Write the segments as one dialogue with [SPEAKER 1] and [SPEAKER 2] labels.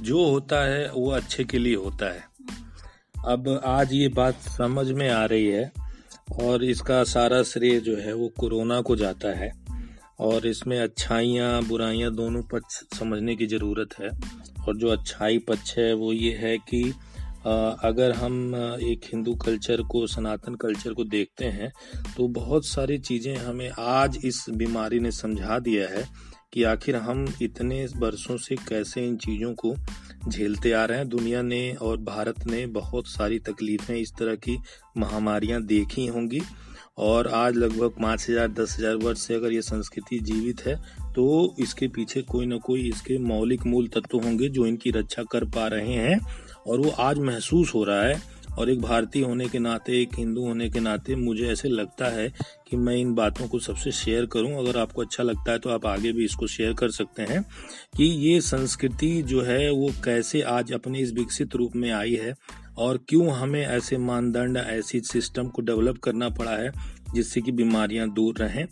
[SPEAKER 1] जो होता है, वो अच्छे के लिए होता है। अब आज ये बात समझ में आ रही है और इसका सारा श्रेय जो है, वो कोरोना को जाता है और इसमें अच्छाइयाँ, बुराइयाँ दोनों पक्ष समझने की ज़रूरत है। और जो अच्छाई पक्ष है, वो ये है कि अगर हम एक हिंदू कल्चर को, सनातन कल्चर को देखते हैं तो बहुत सारी चीज़ें हमें आज इस बीमारी ने समझा दिया है कि आखिर हम इतने वर्षों से कैसे इन चीज़ों को झेलते आ रहे हैं? दुनिया ने और भारत ने बहुत सारी तकलीफें इस तरह की महामारियाँ देखी होंगी। और आज लगभग पाँच हज़ार, दस हज़ार वर्ष से अगर ये संस्कृति जीवित है तो इसके पीछे कोई ना कोई इसके मौलिक मूल तत्व होंगे जो इनकी रक्षा कर पा रहे हैं। और वो आज महसूस हो रहा है और एक भारतीय होने के नाते, एक हिंदू होने के नाते मुझे ऐसे लगता है कि मैं इन बातों को सबसे शेयर करूँ। अगर आपको अच्छा लगता है तो आप आगे भी इसको शेयर कर सकते हैं कि ये संस्कृति जो है, वो कैसे आज अपने इस विकसित रूप में आई है और क्यों हमें ऐसे मानदंड, ऐसी सिस्टम को डेवलप करना पड़ा है जिससे कि बीमारियाँ दूर रहें।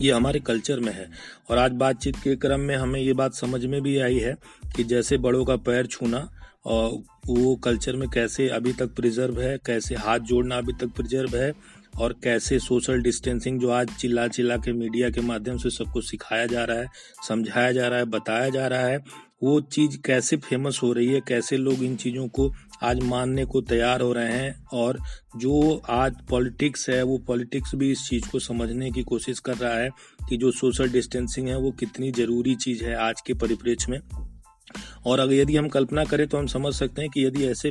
[SPEAKER 1] ये हमारे कल्चर में है। और आज बातचीत के क्रम में हमें ये बात समझ में भी आई है कि जैसे बड़ों का पैर छूना वो कल्चर में कैसे अभी तक प्रिजर्व है, कैसे हाथ जोड़ना अभी तक प्रिजर्व है, और कैसे सोशल डिस्टेंसिंग जो आज चिल्ला चिल्ला के मीडिया के माध्यम से सबको सिखाया जा रहा है, समझाया जा रहा है, बताया जा रहा है, वो चीज़ कैसे फ़ेमस हो रही है, कैसे लोग इन चीज़ों को आज मानने को तैयार हो रहे हैं, और जो आज पॉलिटिक्स है, वो पॉलिटिक्स भी इस चीज़ को समझने की कोशिश कर रहा है कि जो सोशल डिस्टेंसिंग है, वो कितनी ज़रूरी चीज़ है आज के परिप्रेक्ष्य में। और अगर यदि हम कल्पना करें तो हम समझ सकते हैं कि यदि ऐसे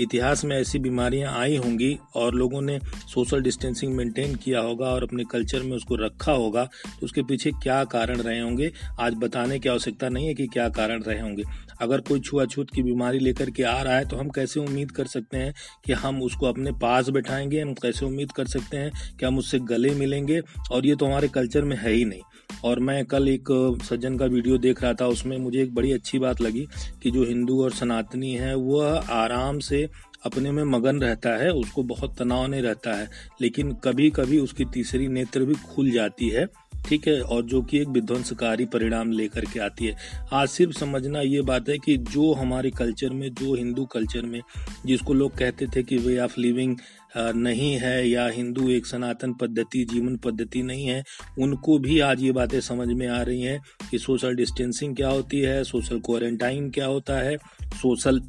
[SPEAKER 1] इतिहास में ऐसी बीमारियाँ आई होंगी और लोगों ने सोशल डिस्टेंसिंग मेंटेन किया होगा और अपने कल्चर में उसको रखा होगा तो उसके पीछे क्या कारण रहे होंगे? आज बताने की आवश्यकता नहीं है कि क्या कारण रहे होंगे। अगर कोई छुआछूत की बीमारी लेकर के आ रहा है तो हम कैसे उम्मीद कर सकते हैं कि हम उसको अपने पास बैठाएँगे? हम कैसे उम्मीद कर सकते हैं कि हम उससे गले मिलेंगे? और ये तो हमारे कल्चर में है ही नहीं। और मैं कल एक सज्जन का वीडियो देख रहा था, उसमें मुझे एक बड़ी अच्छी बात लगी कि जो हिंदू और सनातनी है वह आराम से अपने में मगन रहता है, उसको बहुत तनाव नहीं रहता है, लेकिन कभी कभी उसकी तीसरी नेत्र भी खुल जाती है। ठीक है, और जो कि एक विध्वंसकारी परिणाम लेकर के आती है। आज सिर्फ़ समझना ये बात है कि जो हमारे कल्चर में, जो हिंदू कल्चर में, जिसको लोग कहते थे कि वे ऑफ़ लिविंग नहीं है, या हिंदू एक सनातन पद्धति, जीवन पद्धति नहीं है, उनको भी आज ये बातें समझ में आ रही हैं कि सोशल डिस्टेंसिंग क्या होती है सोशल क्वारंटाइन क्या होता है सोशल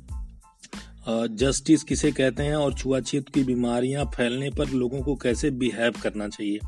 [SPEAKER 1] जस्टिस किसे कहते हैं और छुआछूत की बीमारियाँ फैलने पर लोगों को कैसे बिहेव करना चाहिए?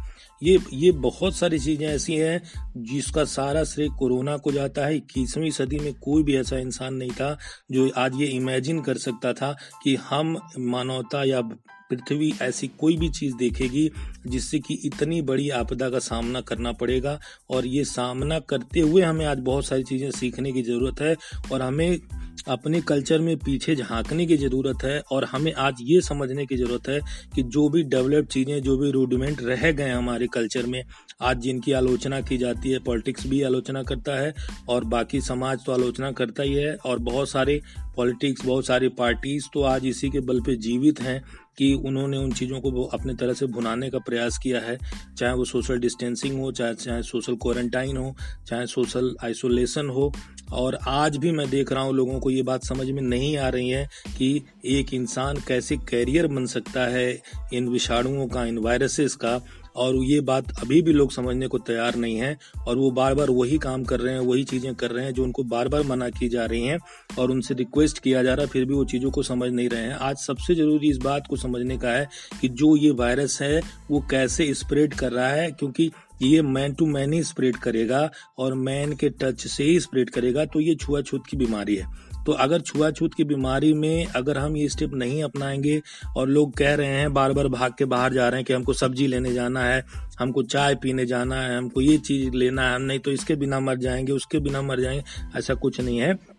[SPEAKER 1] ये ये बहुत सारी चीज़ें ऐसी हैं जिसका सारा श्रेय कोरोना को जाता है। इक्कीसवीं सदी में कोई भी ऐसा इंसान नहीं था जो आज ये इमेजिन कर सकता था कि हम मानवता या पृथ्वी ऐसी कोई भी चीज़ देखेगी जिससे कि इतनी बड़ी आपदा का सामना करना पड़ेगा। और ये सामना करते हुए हमें आज बहुत सारी चीज़ें सीखने की ज़रूरत है और हमें अपने कल्चर में पीछे झांकने की ज़रूरत है और हमें आज ये समझने की ज़रूरत है कि जो भी डेवलप्ड चीज़ें, जो भी रूडिमेंट रह गए हमारे कल्चर में, आज जिनकी आलोचना की जाती है, पॉलिटिक्स भी आलोचना करता है और बाकी समाज तो आलोचना करता ही है और बहुत सारे पॉलिटिक्स, बहुत सारी पार्टीज़ तो आज इसी के बल पे जीवित हैं कि उन्होंने उन चीज़ों को अपने तरह से भुनाने का प्रयास किया है। चाहे वो सोशल डिस्टेंसिंग हो, चाहे चाहे सोशल क्वारंटाइन हो, चाहे सोशल आइसोलेशन हो और आज भी मैं देख रहा हूँ लोगों को ये बात समझ में नहीं आ रही है कि एक इंसान कैसे कैरियर बन सकता है इन विषाणुओं का, इन वायरसेस का। और ये बात अभी भी लोग समझने को तैयार नहीं है और वो बार बार वही काम कर रहे हैं, वही चीज़ें कर रहे हैं जो उनको बार बार मना की जा रही हैं और उनसे रिक्वेस्ट किया जा रहा है, फिर भी वो चीज़ों को समझ नहीं रहे हैं। आज सबसे ज़रूरी इस बात को समझने का है कि जो ये वायरस है, वो कैसे स्प्रेड कर रहा है, क्योंकि ये मैन टू मैन ही स्प्रेड करेगा और मैन के टच से ही स्प्रेड करेगा तो ये छुआछूत की बीमारी है। तो अगर छुआछूत की बीमारी में अगर हम ये स्टेप नहीं अपनाएँगे और लोग कह रहे हैं बार बार भाग के बाहर जा रहे हैं कि हमको सब्ज़ी लेने जाना है, हमको चाय पीने जाना है, हमको ये चीज़ लेना है, हम नहीं तो इसके बिना मर जाएँगे, उसके बिना मर जाएँगे, ऐसा कुछ नहीं है।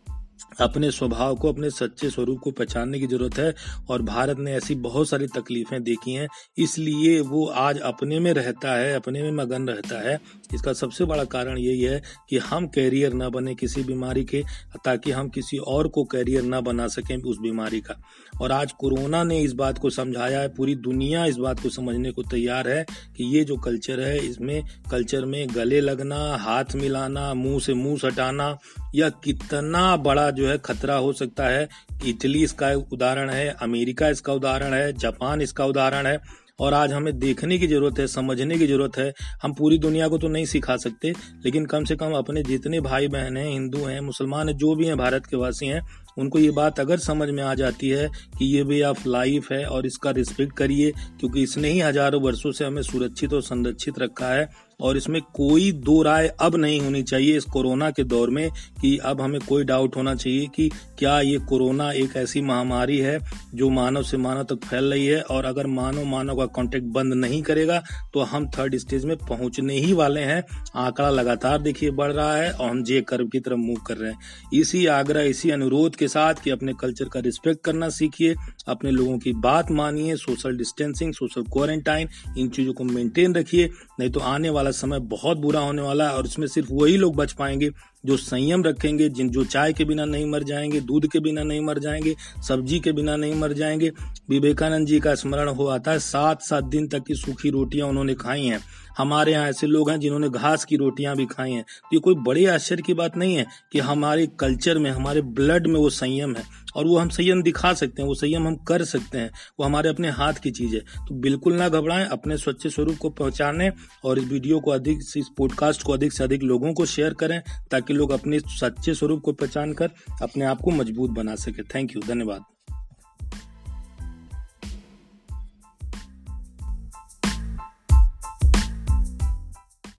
[SPEAKER 1] अपने स्वभाव को, अपने सच्चे स्वरूप को पहचानने की ज़रूरत है और भारत ने ऐसी बहुत सारी तकलीफें देखी हैं। इसलिए वो आज अपने में रहता है, अपने में मगन रहता है। इसका सबसे बड़ा कारण यही है कि हम कैरियर न बने किसी बीमारी के, ताकि हम किसी और को कैरियर न बना सकें उस बीमारी का। और आज कोरोना ने इस बात को समझाया है, पूरी दुनिया इस बात को समझने को तैयार है कि ये जो कल्चर है, इसमें कल्चर में गले लगना, हाथ मिलाना, मुँह से मुँह सटाना यह कितना बड़ा जो है खतरा हो सकता है। इटली इसका उदाहरण है, अमेरिका इसका उदाहरण है, जापान इसका उदाहरण है। और आज हमें देखने की ज़रूरत है, समझने की ज़रूरत है। हम पूरी दुनिया को तो नहीं सिखा सकते, लेकिन कम से कम अपने जितने भाई बहन हैं, हिंदू हैं, मुसलमान हैं, जो भी हैं, भारत के वासी हैं उनको ये बात अगर समझ में आ जाती है कि ये वे ऑफ़ लाइफ है और इसका रिस्पेक्ट करिए, क्योंकि इसने ही हज़ारों वर्षों से हमें सुरक्षित और संरक्षित रखा है और इसमें कोई दो राय अब नहीं होनी चाहिए इस कोरोना के दौर में कि अब हमें कोई डाउट होना चाहिए कि क्या ये कोरोना एक ऐसी महामारी है जो मानव से मानव तक फैल रही है और अगर मानव मानव का कांटेक्ट बंद नहीं करेगा तो हम थर्ड स्टेज में पहुँचने ही वाले हैं। आंकड़ा लगातार देखिए बढ़ रहा है और हम जे कर्व की तरफ़ मूव कर रहे हैं। इसी आग्रह, इसी अनुरोध के साथ कि अपने कल्चर का रिस्पेक्ट करना सीखिए, अपने लोगों की बात मानिए सोशल डिस्टेंसिंग सोशल क्वारंटाइन इन चीज़ों को मेंटेन रखिए, नहीं तो आने वाला समय बहुत बुरा होने वाला है और इसमें सिर्फ़ वही लोग बच पाएँगे जो संयम रखेंगे, जिन, जो चाय के बिना नहीं मर जाएँगे, दूध के बिना नहीं मर जाएँगे, सब्ज़ी के बिना नहीं मर जाएँगे, विवेकानंद जी का स्मरण हो आता है सात सात दिन तक की सूखी रोटियाँ उन्होंने खाई हैं। हमारे यहाँ ऐसे लोग हैं जिन्होंने घास की रोटियाँ भी खाई हैं। तो ये कोई बड़े आश्चर्य की बात नहीं है कि हमारे कल्चर में, हमारे ब्लड में वो संयम है। और वो हम संयम दिखा सकते हैं, वो संयम हम कर सकते हैं, वो हमारे अपने हाथ की चीज़ है। तो बिल्कुल ना घबराएँ, अपने स्वच्छ स्वरूप को पहचाने और इस वीडियो को अधिक इस पॉडकास्ट को अधिक से अधिक लोगों को शेयर करें ताकि लोग अपने सच्चे स्वरूप को पहचान कर अपने आप को मज़बूत बना सके। थैंक यू धन्यवाद।